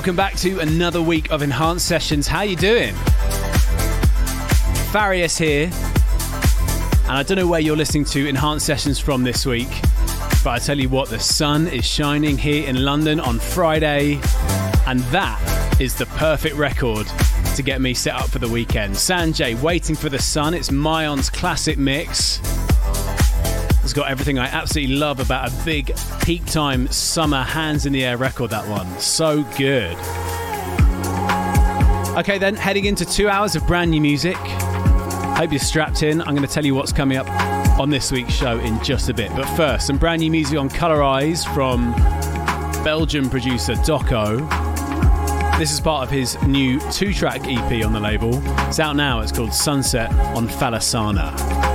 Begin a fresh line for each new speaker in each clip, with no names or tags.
Welcome back to another week of Enhanced Sessions. How you doing? Farius here. And I don't know where you're listening to Enhanced Sessions from this week, but I tell you what, the sun is shining here in London on Friday, and that is the perfect record to get me set up for the weekend. Sanjay, Waiting for the Sun, it's Myon's classic mix. It's got everything I absolutely love about a big peak time summer hands in the air record, that one. So good. Okay, then, heading into two hours of brand new music. Hope you're strapped in. I'm going to tell you what's coming up on this week's show in just a bit. But first, some brand new music on Colorize from Belgian producer Dokho. This is part of his new two track EP on the label. It's out now. It's called Sunset on
Falassarna.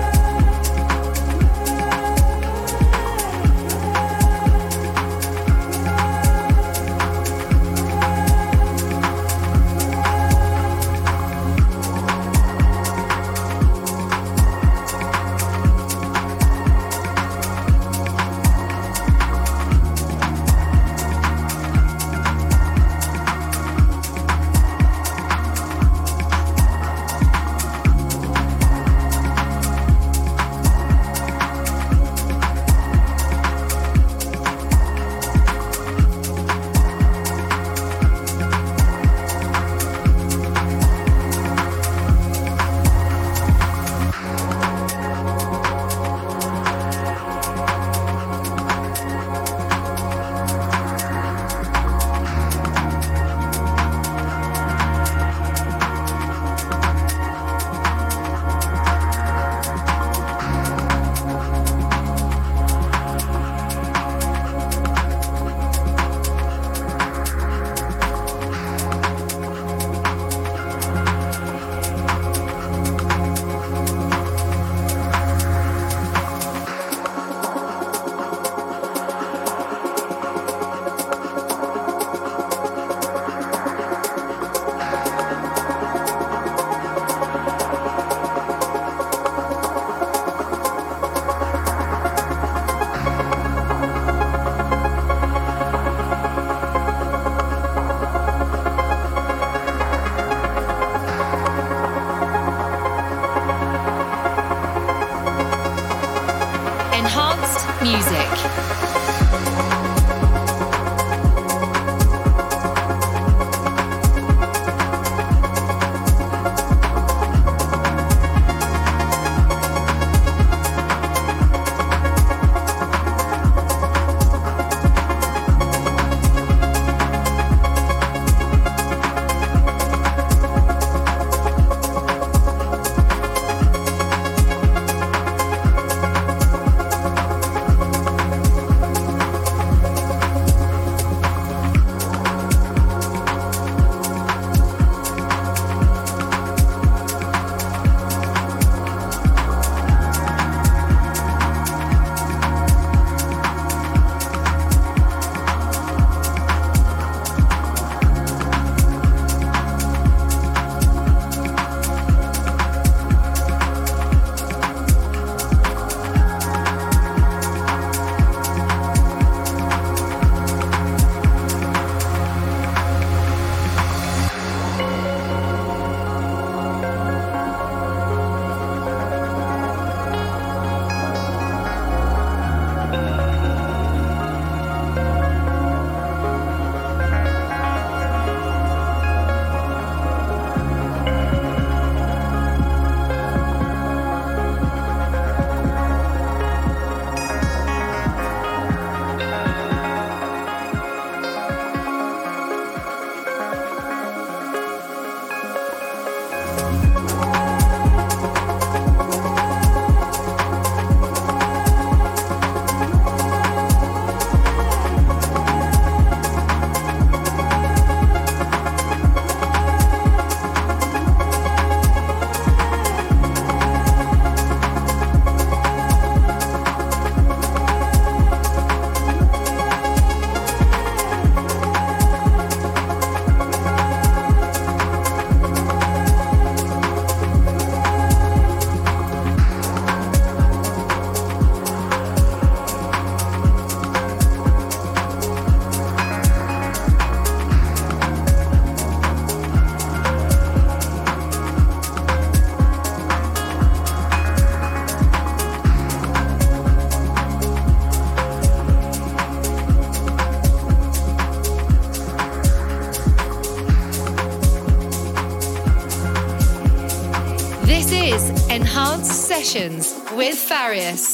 With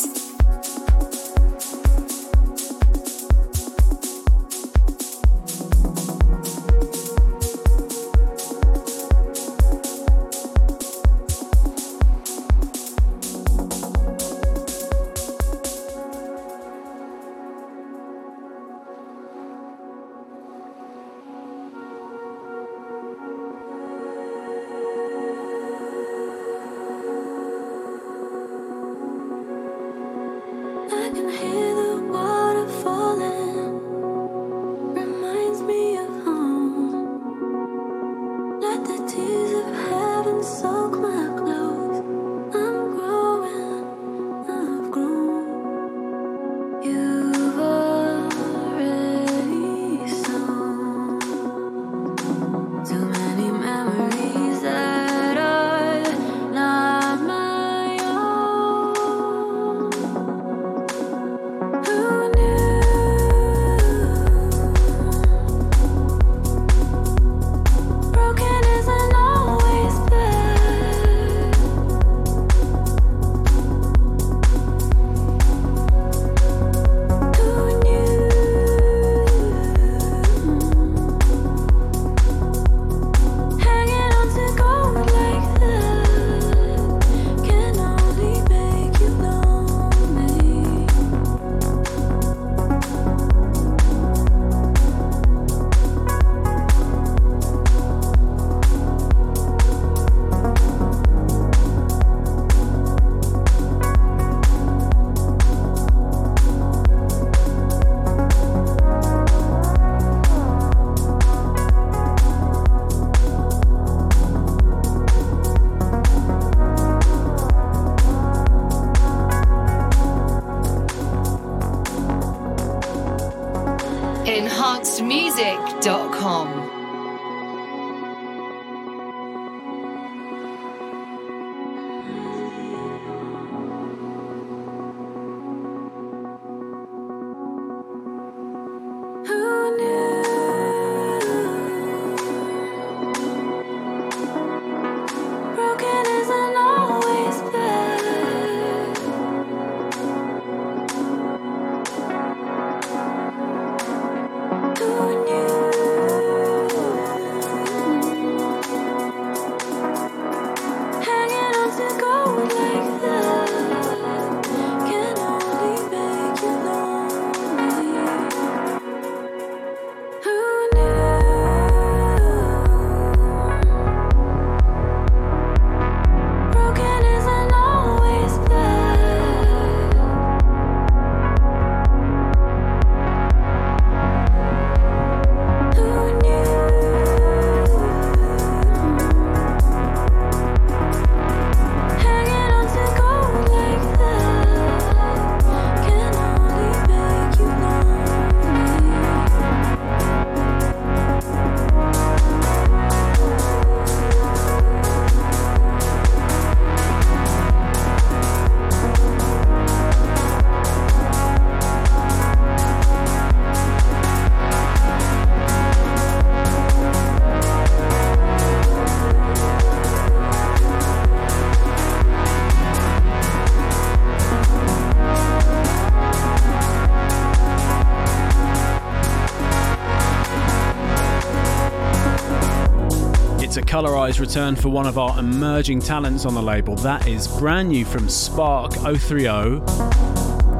Colorize return for one of our emerging talents on the label. That is brand new from Spark 030.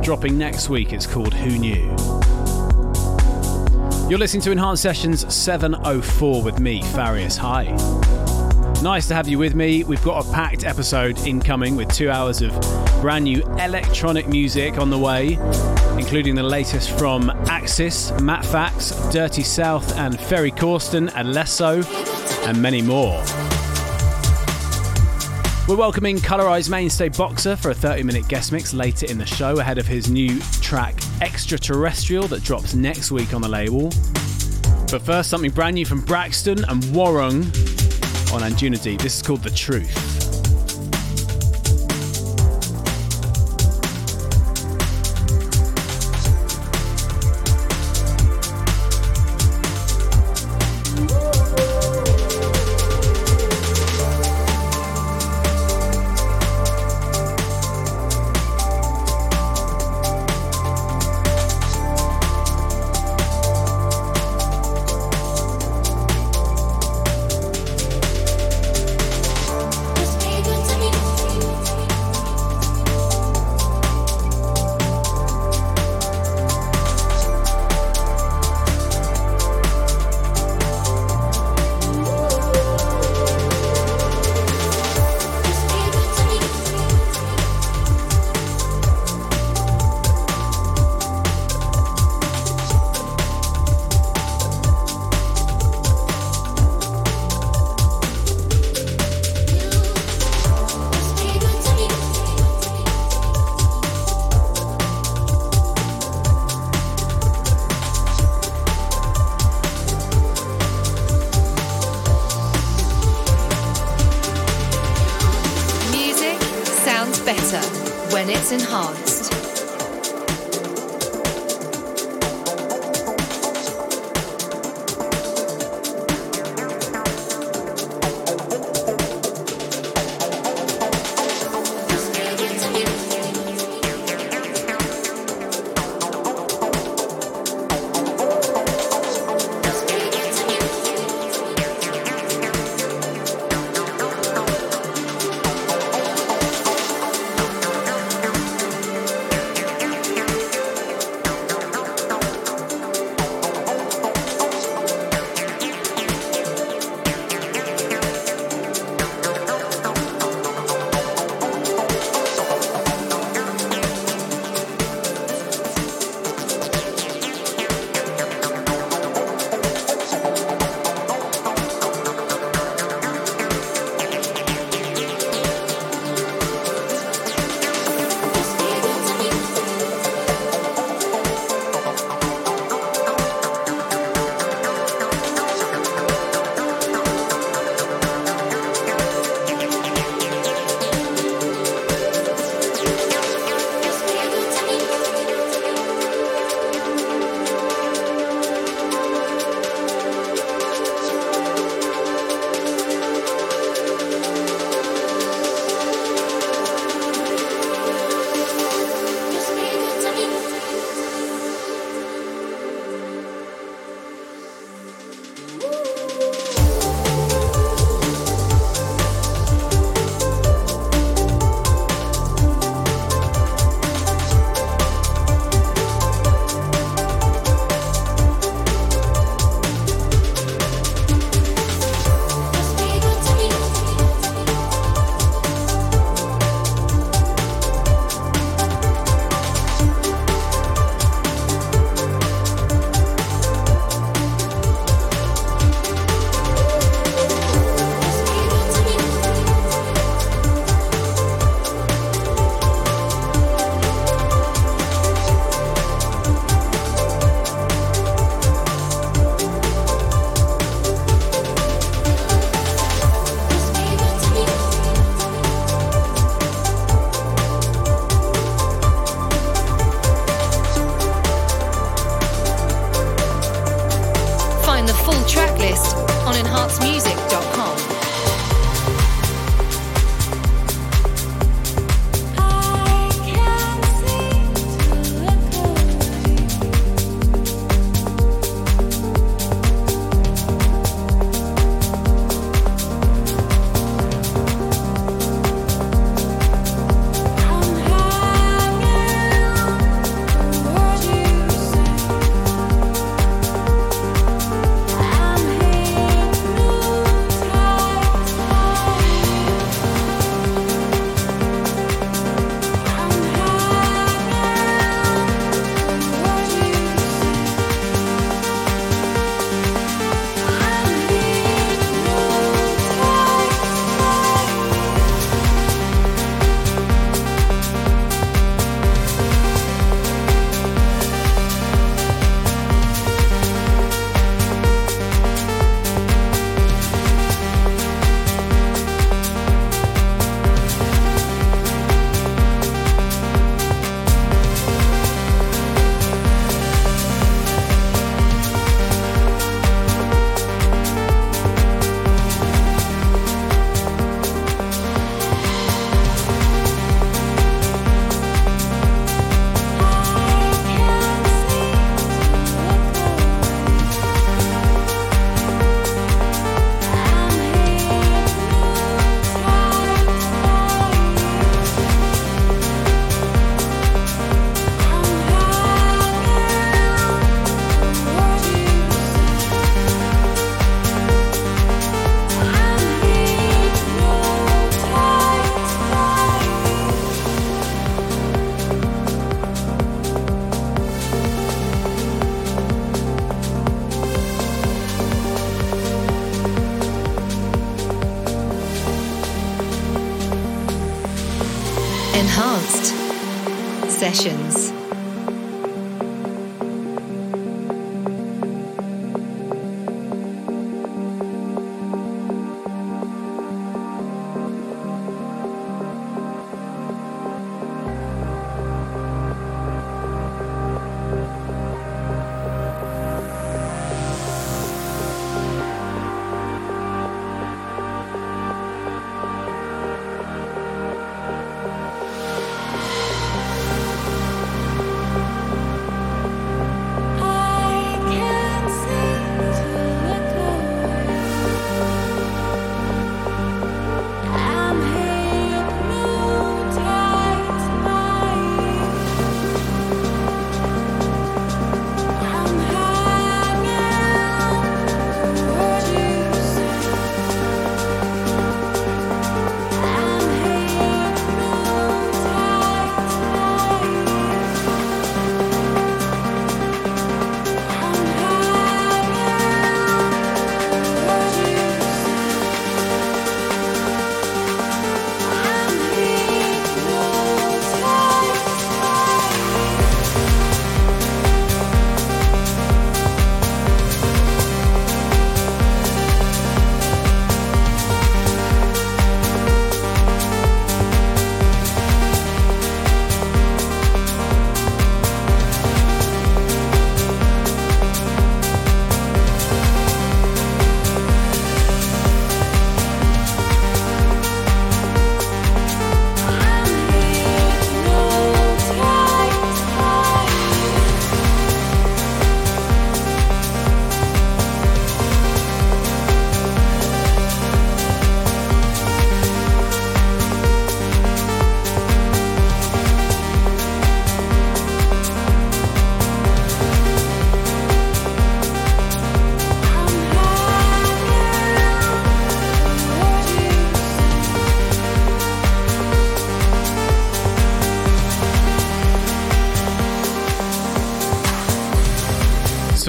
Dropping next week. It's called Who Knew. You're listening to Enhanced Sessions 704 with me, Farius. Hi. Nice to have you with me. We've got a packed episode incoming with two hours of brand new electronic music on the way, including the latest from Axis, Matt Fax, Dirty South, and Ferry Corsten, Alesso, and many more. We're welcoming Colorized mainstay Boxer for a 30 minute guest mix later in the show ahead of his new track Extraterrestrial that drops next week on the label. But first, something brand new from Braxton and Warung on Anjuna This is called The Truth.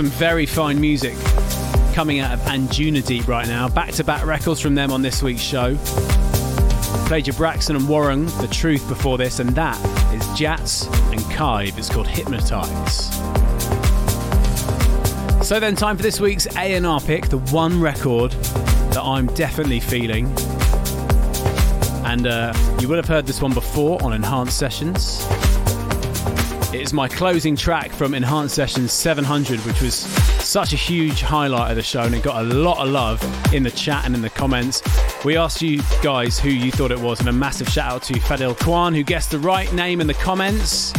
Very fine music coming out of Anjunadeep right now. Back to back records from them on this week's show. Played your Braxton and Warung, The Truth before this, and that is Jats and Kaive. It's called Hypnotize. So then, time for this week's A&R pick, the one record that I'm definitely feeling. And uh, you will have heard this one before on Enhanced Sessions. It's my closing track from Enhanced Sessions 700, which was such a huge highlight of the show and it got a lot of love in the chat and in the comments. We asked you guys who you thought it was, and a massive shout out to Fadil Kwan who guessed the right name in the comments.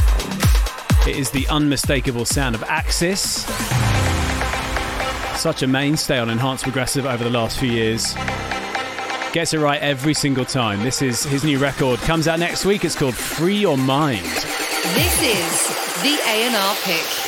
It is the unmistakable sound of Axis. Such a mainstay on Enhanced Progressive over the last few years. Gets it right every single time. This is his new record. Comes out next week. It's called Free Your Mind.
This is the A&R pick.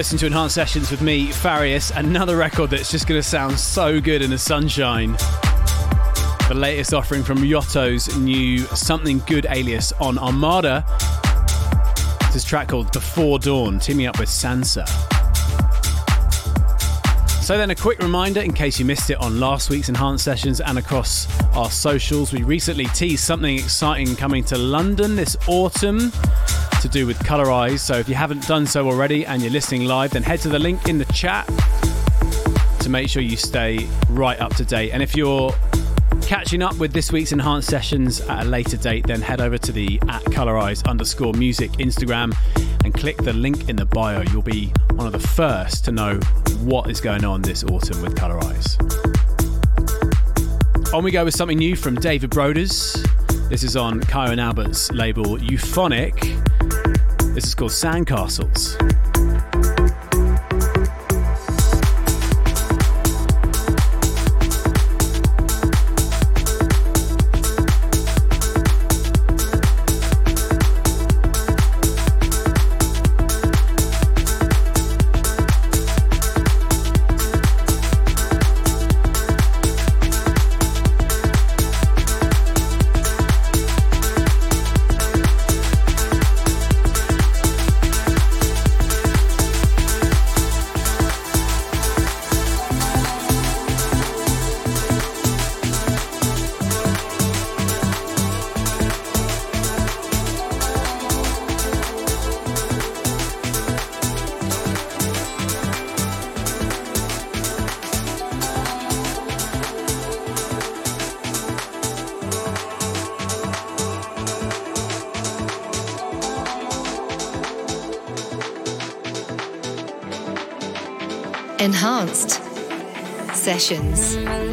You're to Enhanced Sessions with me, Farius, another record that's just going to sound so good in the sunshine. The latest offering from Yotto's new Something Good alias on Armada. This track called Before Dawn, teaming up with Sansa. So, then a quick reminder in case you missed it on last week's Enhanced Sessions and across our socials. We recently teased something exciting coming to London this autumn to do with Colorize. So, if you haven't done so already and you're listening live, then head to the link in the chat to make sure you stay right up to date. And if you're catching up with this week's enhanced sessions at a later date, then head over to the at colorize underscore music Instagram and click the link in the bio. You'll be one of the first to know what is going on this autumn with Colorize. On we go with something new from David Broaders. This is on and Albert's label Euphonic. This is called Sandcastles.
Sessions.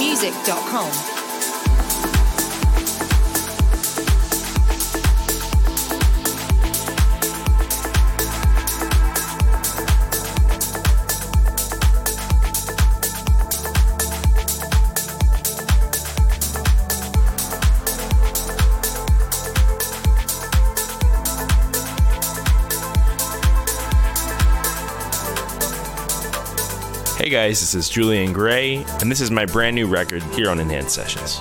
enhancemusic.com.
Hey guys, this is Julian Gray, and this is my brand new record here on Enhanced Sessions.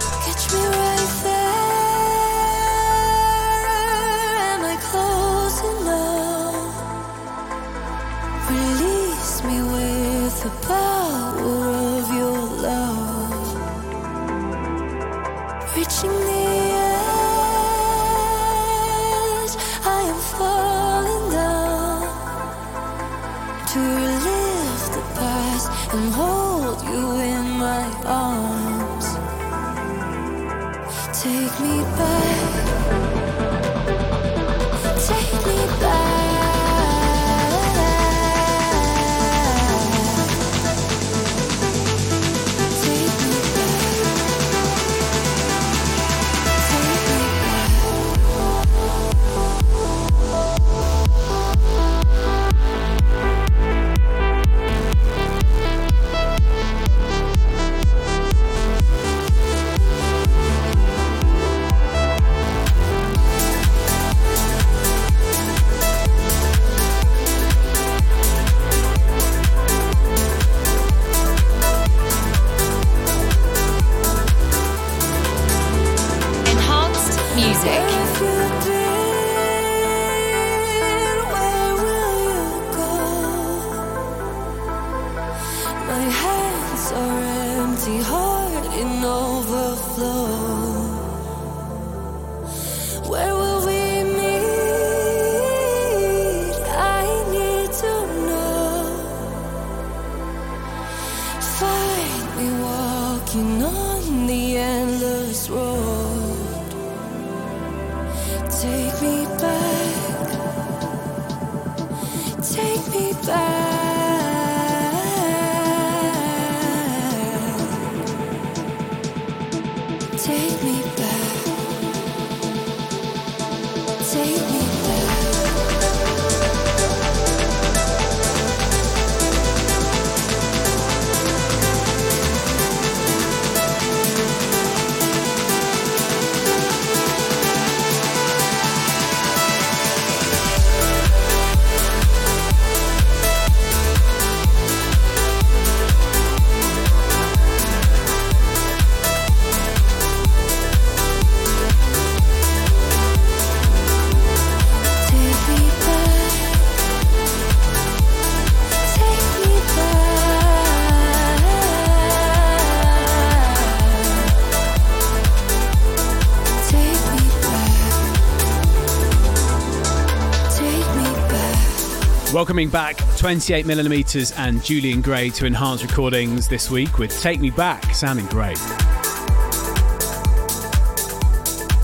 Welcoming back 28mm and Julian Gray to Enhanced Recordings this week with Take Me Back, sounding great.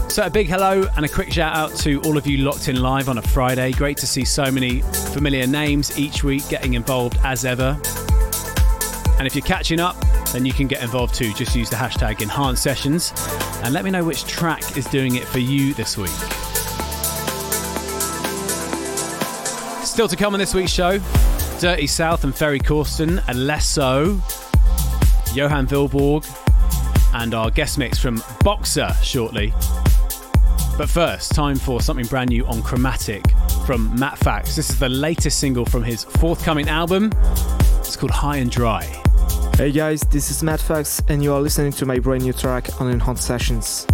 So, a big hello and a quick shout out to all of you locked in live on a Friday. Great to see so many familiar names each week getting involved as ever. And if you're catching up, then you can get involved too. Just use the hashtag Enhanced Sessions and let me know which track is doing it for you this week. Still to come on this week's show Dirty South and Ferry Corsten, Alesso, Johan Vilborg, and our guest mix from Boxer shortly. But first, time for something brand new on Chromattic from Matt Fax. This is the latest single from his forthcoming album. It's called High and Dry.
Hey guys, this is Matt Fax, and you are listening to my brand new track on Enhanced Sessions.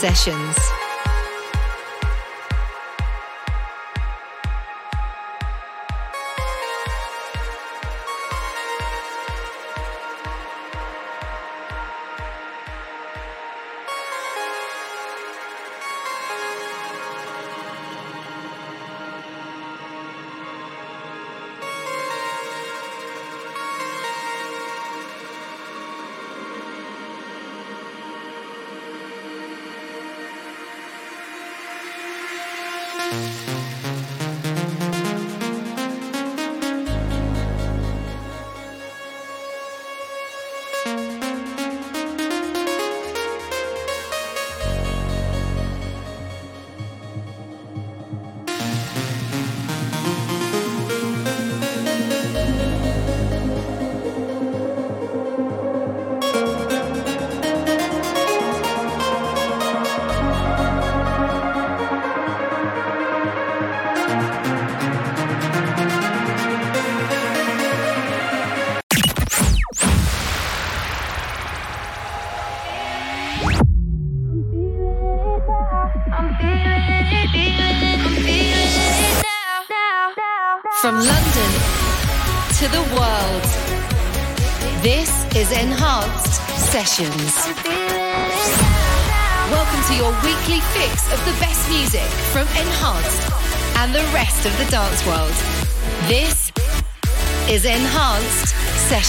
Sessions.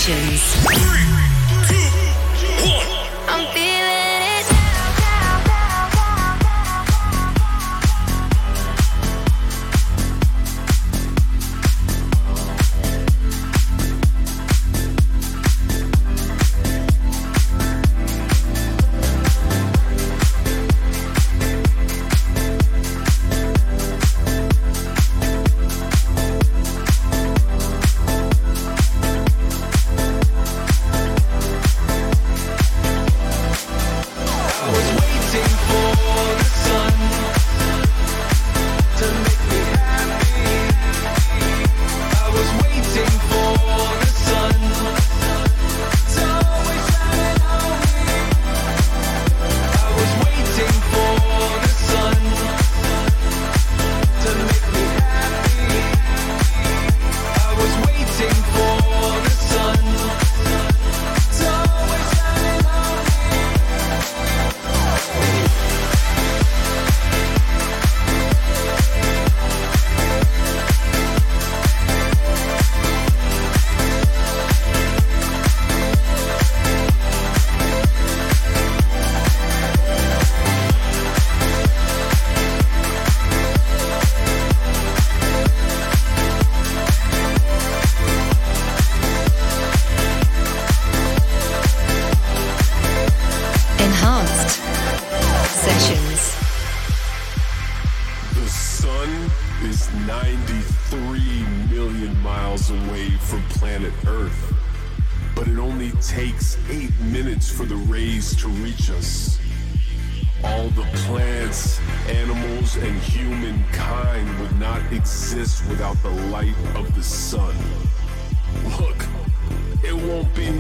Sessions.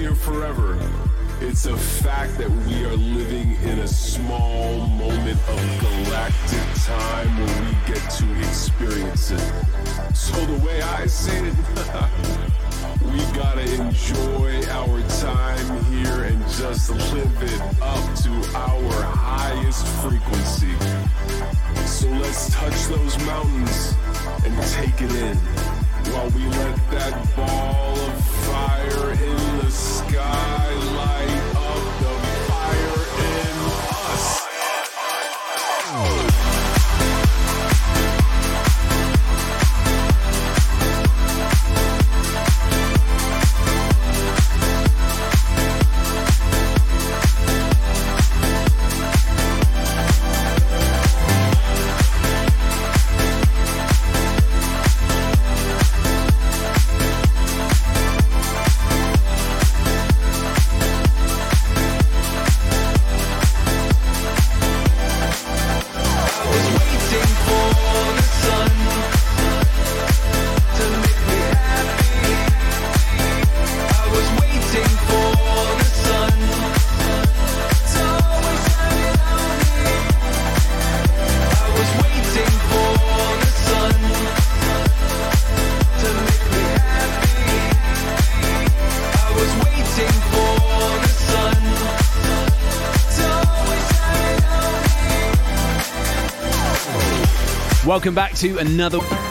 Here forever. It's a fact that we are living in a small moment of galactic time where we get to experience it. So the way I see it, we gotta enjoy our time here and just live it up to our highest frequency. So let's touch those mountains and take it in while we let that ball of fire in sky
Welcome back to another.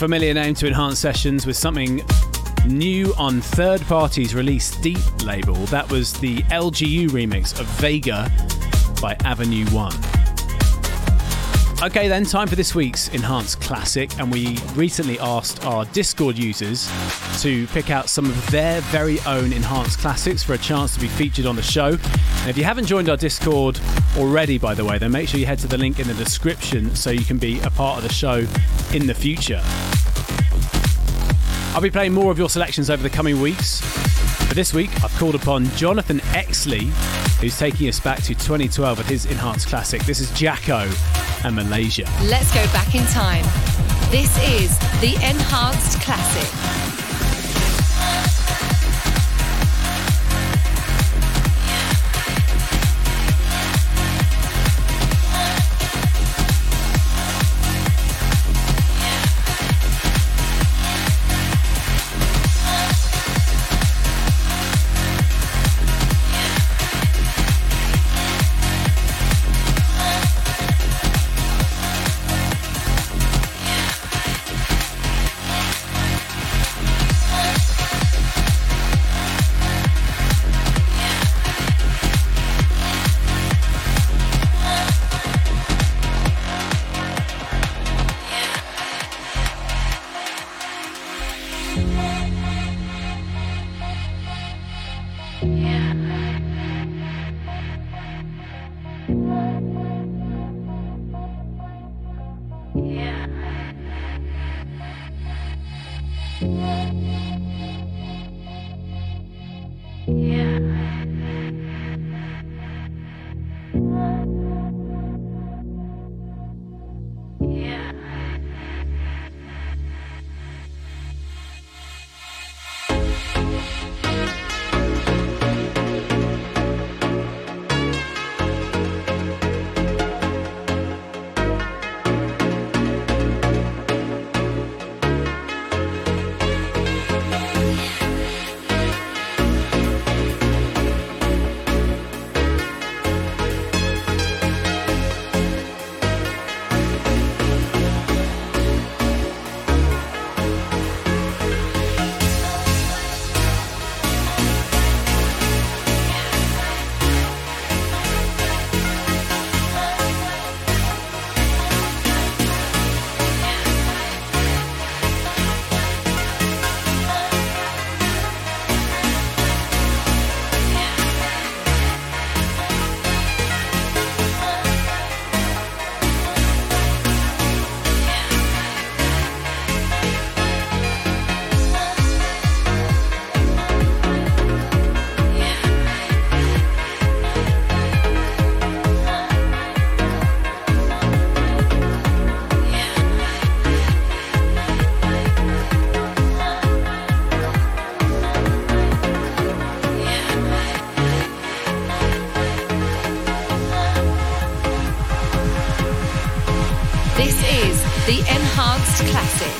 Familiar name to Enhanced Sessions with something new on third parties release Deep label. That was the LGU remix of Vega by Avenue One. Okay, then, time for this week's Enhanced Classic, and we recently asked our Discord users to pick out some of their very own Enhanced Classics for a chance to be featured on the show. And if you haven't joined our Discord already, by the way, then make sure you head to the link in the description so you can be a part of the show in the future. I'll be playing more of your selections over the coming weeks. For this week, I've called upon Jonathan Exley, who's taking us back to 2012 with his enhanced classic. This is Jacko and Malaysia.
Let's go back in time. This is the Enhanced Classic. Classic.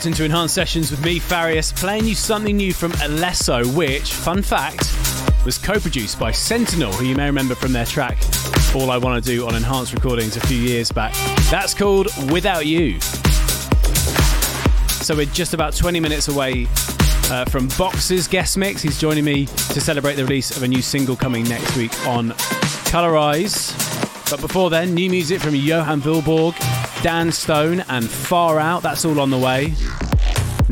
You're
into Enhanced Sessions with me, Farius, playing you something new from Alesso, which, fun fact, was co-produced by Sentinel, who you may remember from their track All I Want to Do on Enhanced Recordings a few years back. That's called Without You. So we're just about 20 minutes away uh, from Boxer's guest mix. He's joining me to celebrate the release of a new single coming next week on Colorize. But before then, new music from Johan Vilborg, Dan Stone, and Far Out. That's all on the way.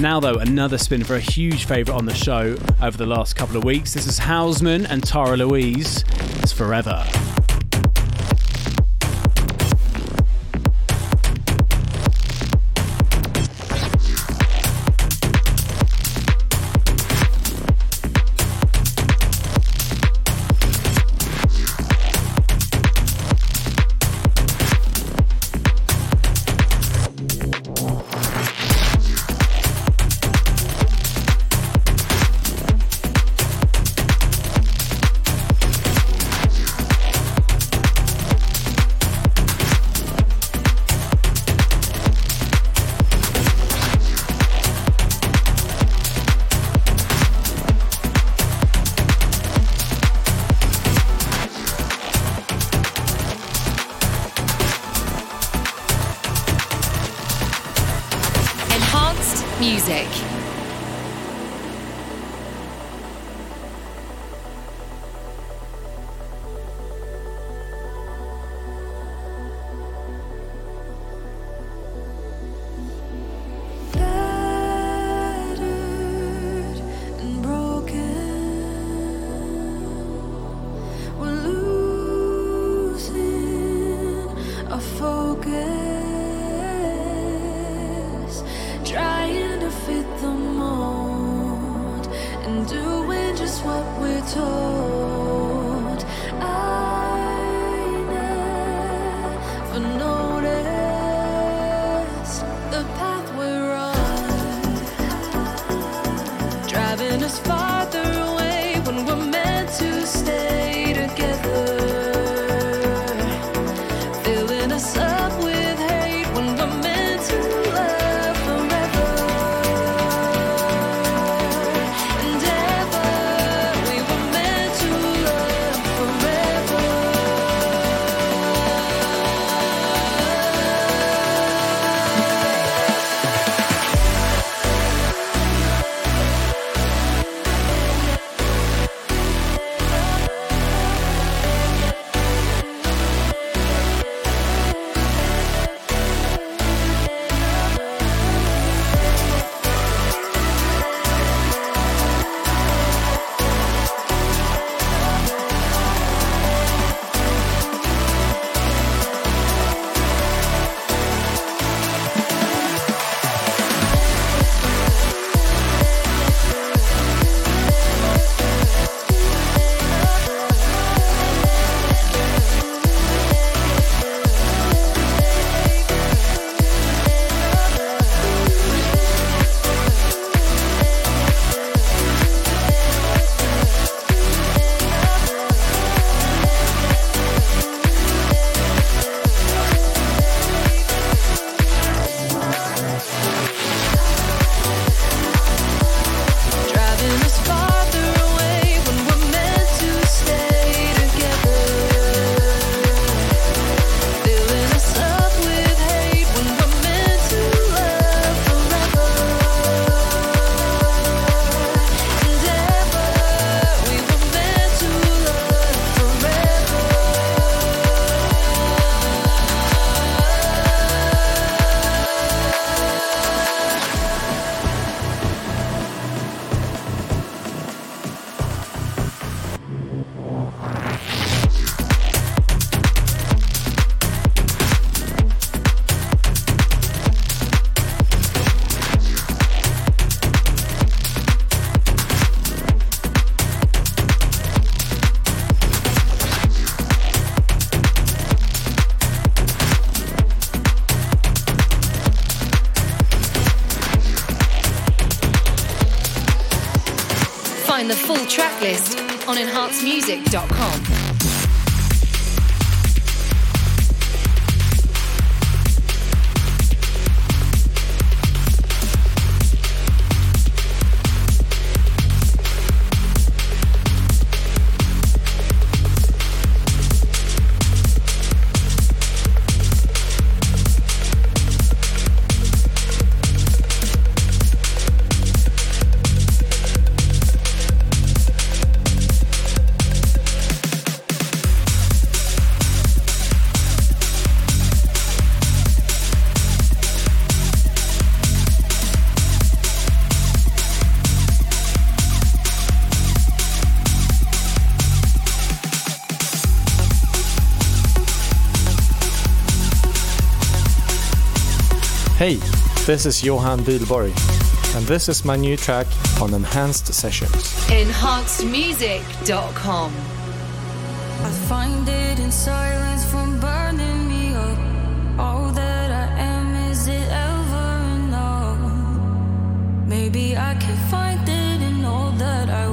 Now, though, another spin for a huge favourite on the show over the last couple of weeks. This is Hausman and Tara Louise. It's Forever.
music.
enhancemusic.com. this is Johan Vilborg, and this is my new track on Enhanced Sessions.
EnhancedMusic.com.
I find it in silence from burning me up. All that I am, is it ever enough? Maybe I can find it in all that I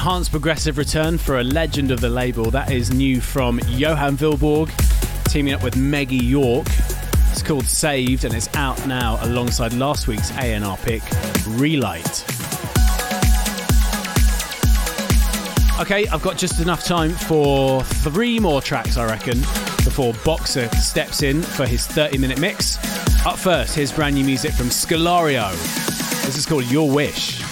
enhanced progressive return for a legend of the label. That is new from Johan Vilborg, teaming up with Meggie York. It's called Saved and it's out now alongside last week's A&R pick, Relight. Okay, I've got just enough time for three more tracks, I reckon, before Boxer steps in for his 30 minute mix. Up first, here's brand new music from Scalario. This is called Your Wish.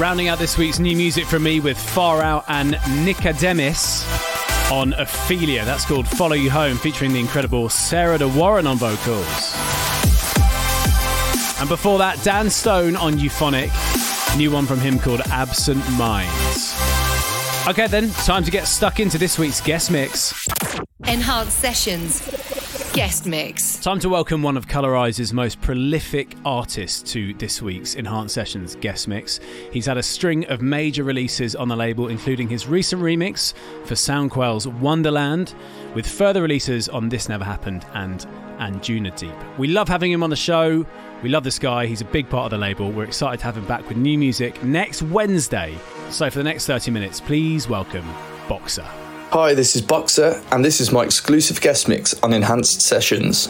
Rounding out this week's new music from me with Far Out and Nicodemus on Ophelia. That's called Follow You Home, featuring the incredible Sarah De Warren on vocals. And before that, Dan Stone on Euphonic. New one from him called Absent Minds. Okay, then, time to get stuck into this week's guest mix.
Enhanced Sessions guest mix.
Time to welcome one of Colorize's most prolific artists to this week's Enhanced Sessions guest mix. He's had a string of major releases on the label, including his recent remix for Soundquelle's Wonderland, with further releases on This Never Happened and Anjunadeep. We love having him on the show. We love this guy. He's a big part of the label. We're excited to have him back with new music next Wednesday. So for the next 30 minutes, please welcome Boxer.
Hi, this is Boxer, and this is my exclusive guest mix on Enhanced Sessions.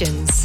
Questions.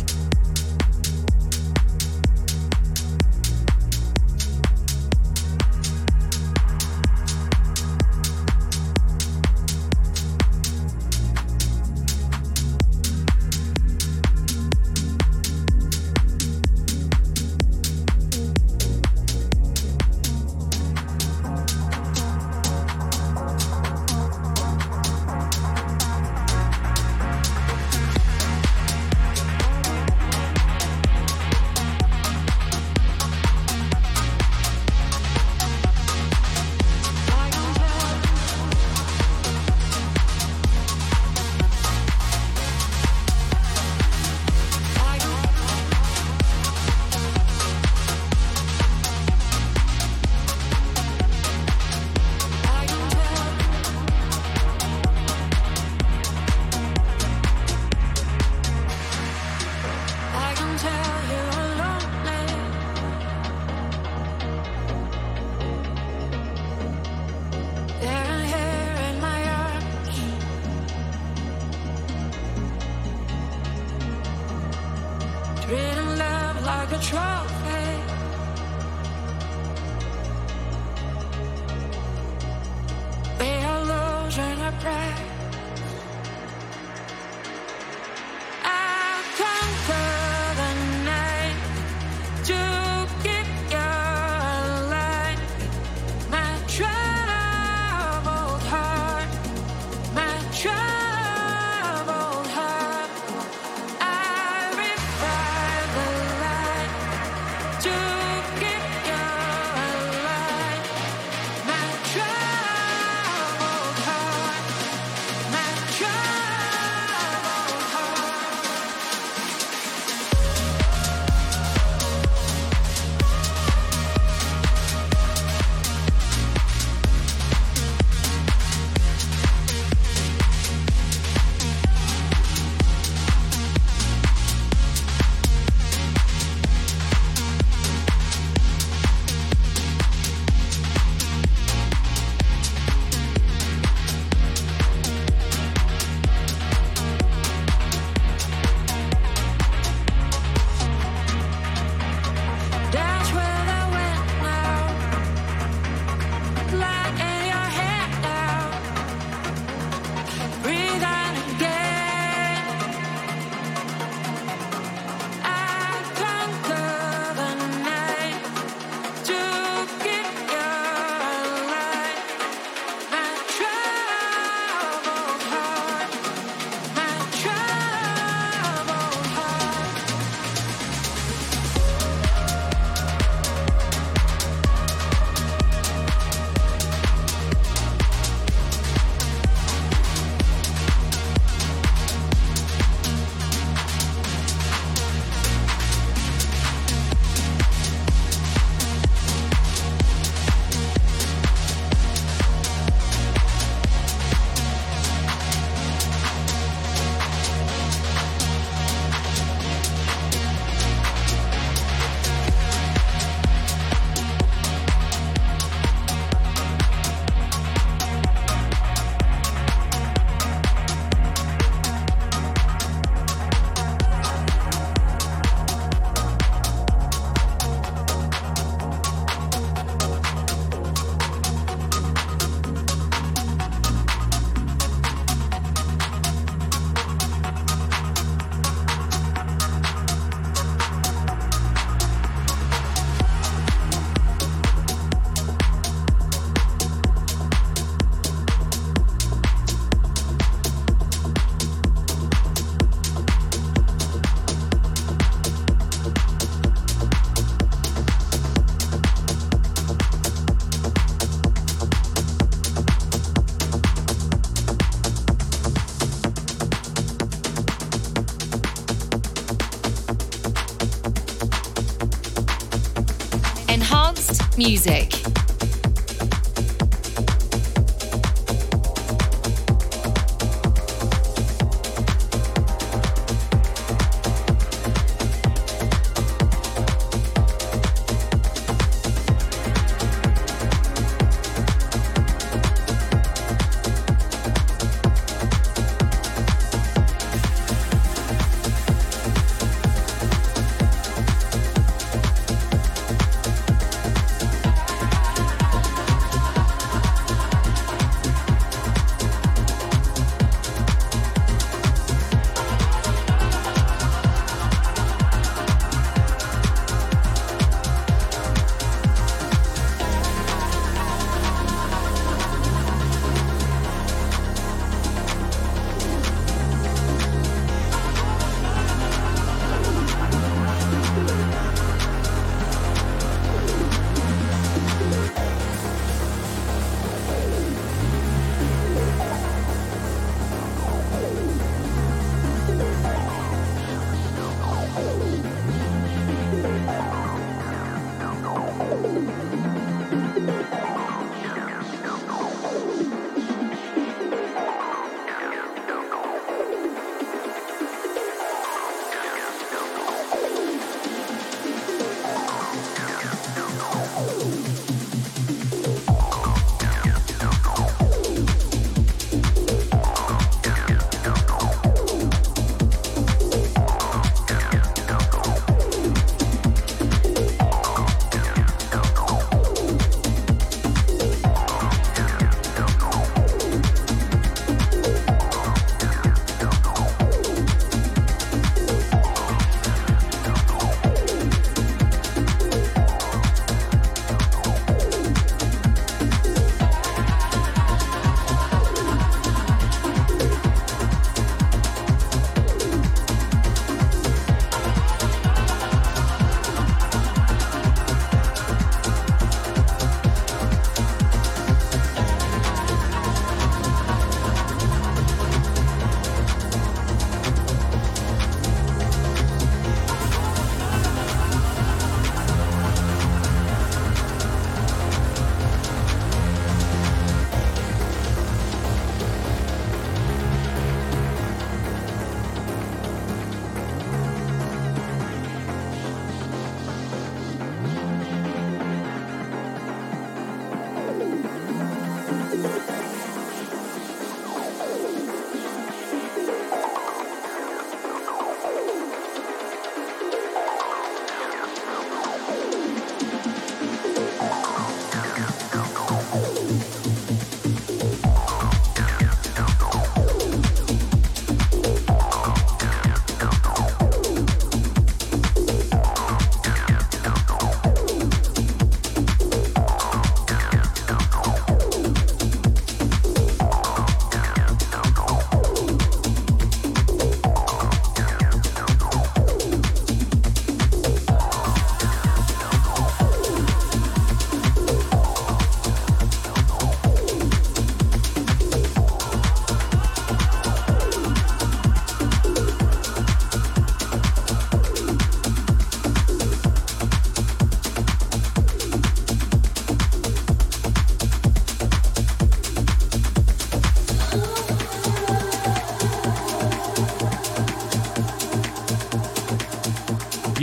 Music.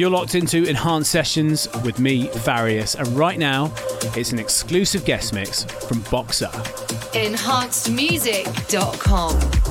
You're locked into Enhanced Sessions with me, Farius, and right now it's an exclusive guest mix from Boxer.
enhancedmusic.com.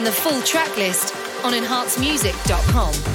Find the full track list on enhancemusic.com.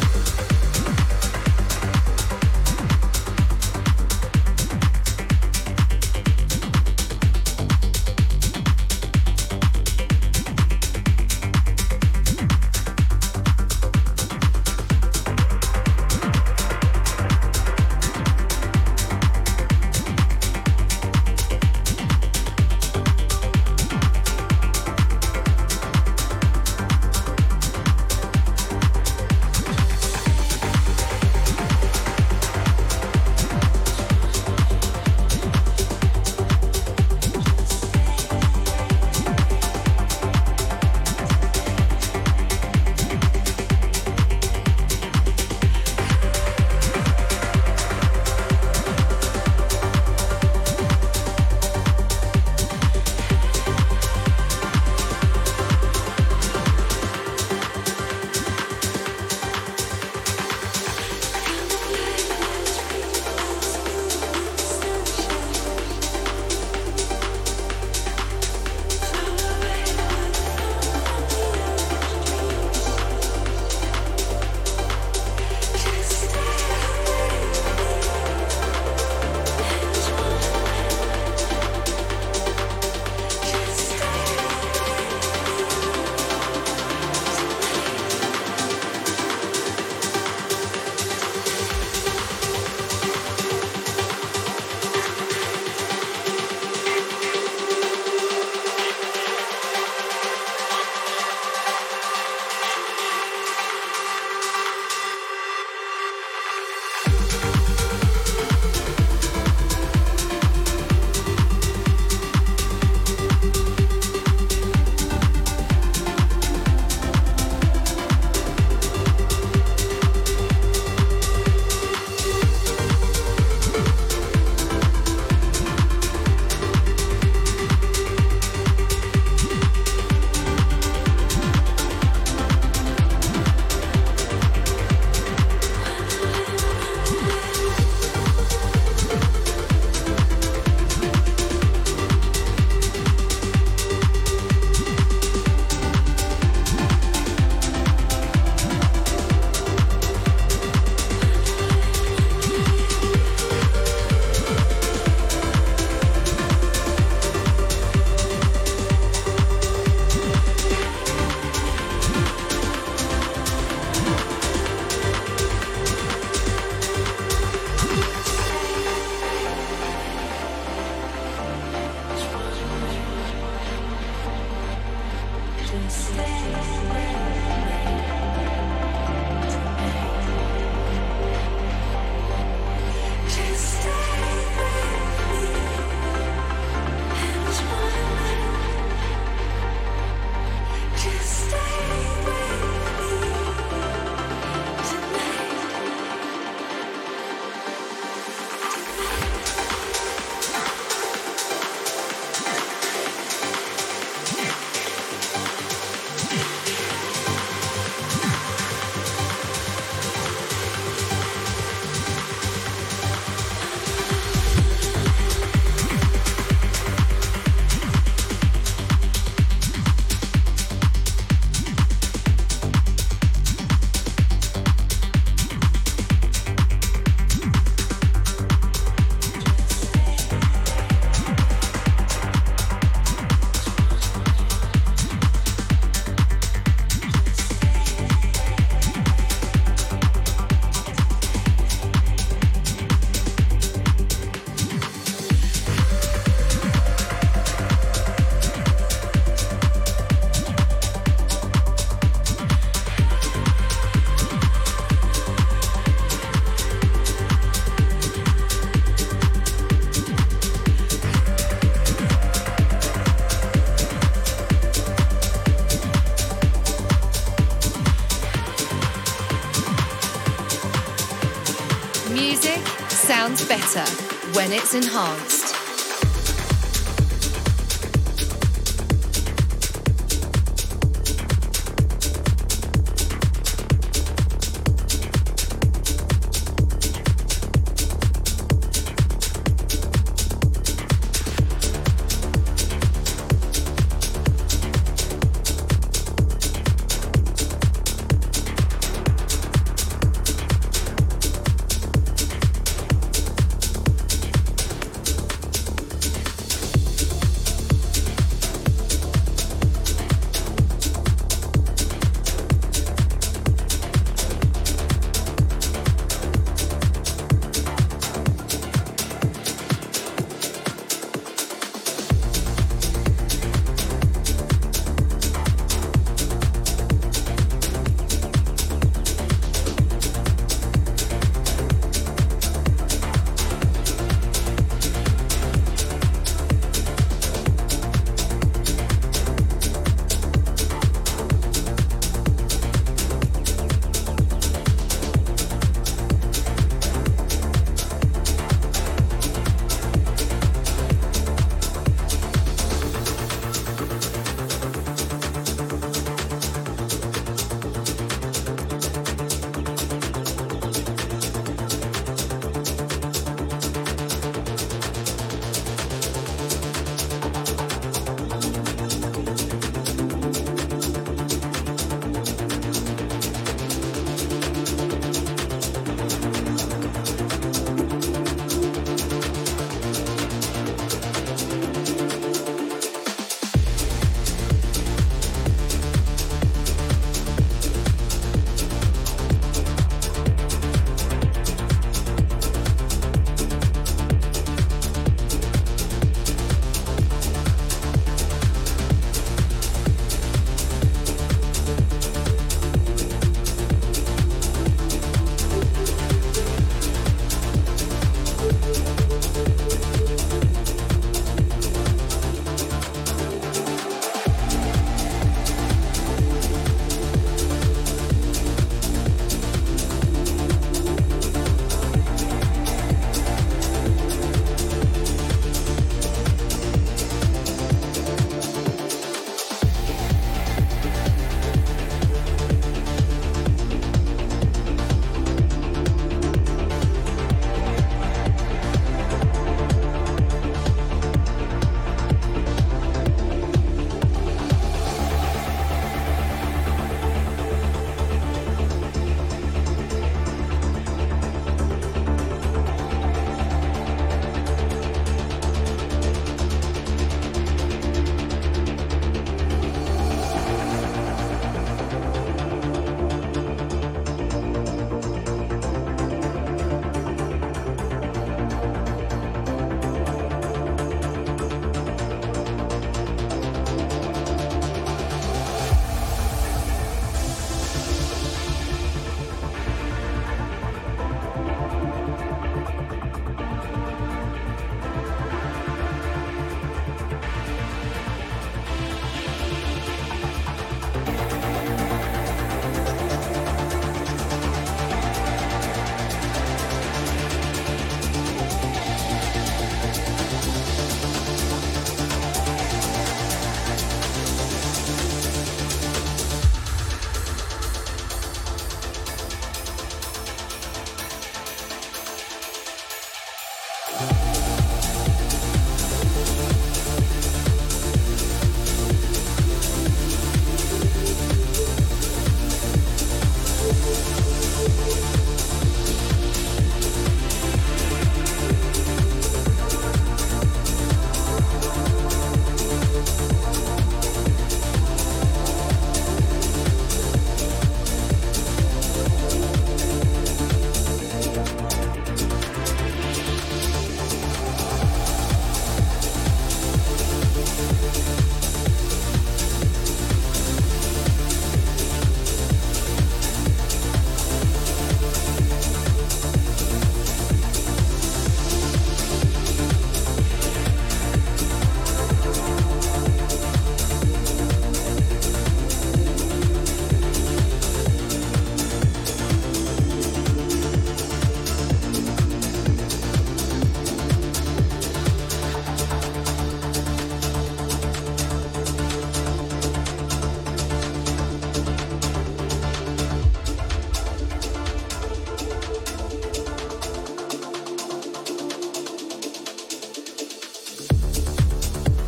better when it's enhanced.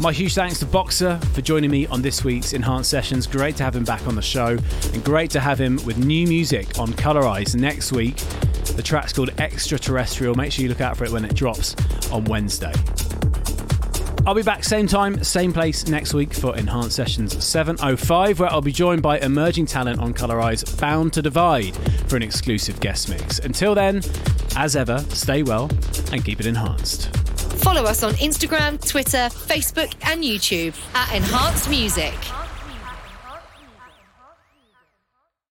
My huge thanks to Boxer for joining me on this week's Enhanced Sessions. Great to have him back on the show, and great to have him with new music on Colorize next week. The track's called Extraterrestrial. Make sure you look out for it when it drops on Wednesday. I'll be back same time, same place next week for Enhanced Sessions 705, where I'll be joined by emerging talent on Colorize Bound to Divide for an exclusive guest mix. Until then, as ever, stay well and keep it enhanced.
Follow us on Instagram, Twitter, Facebook, and YouTube at Enhanced Music.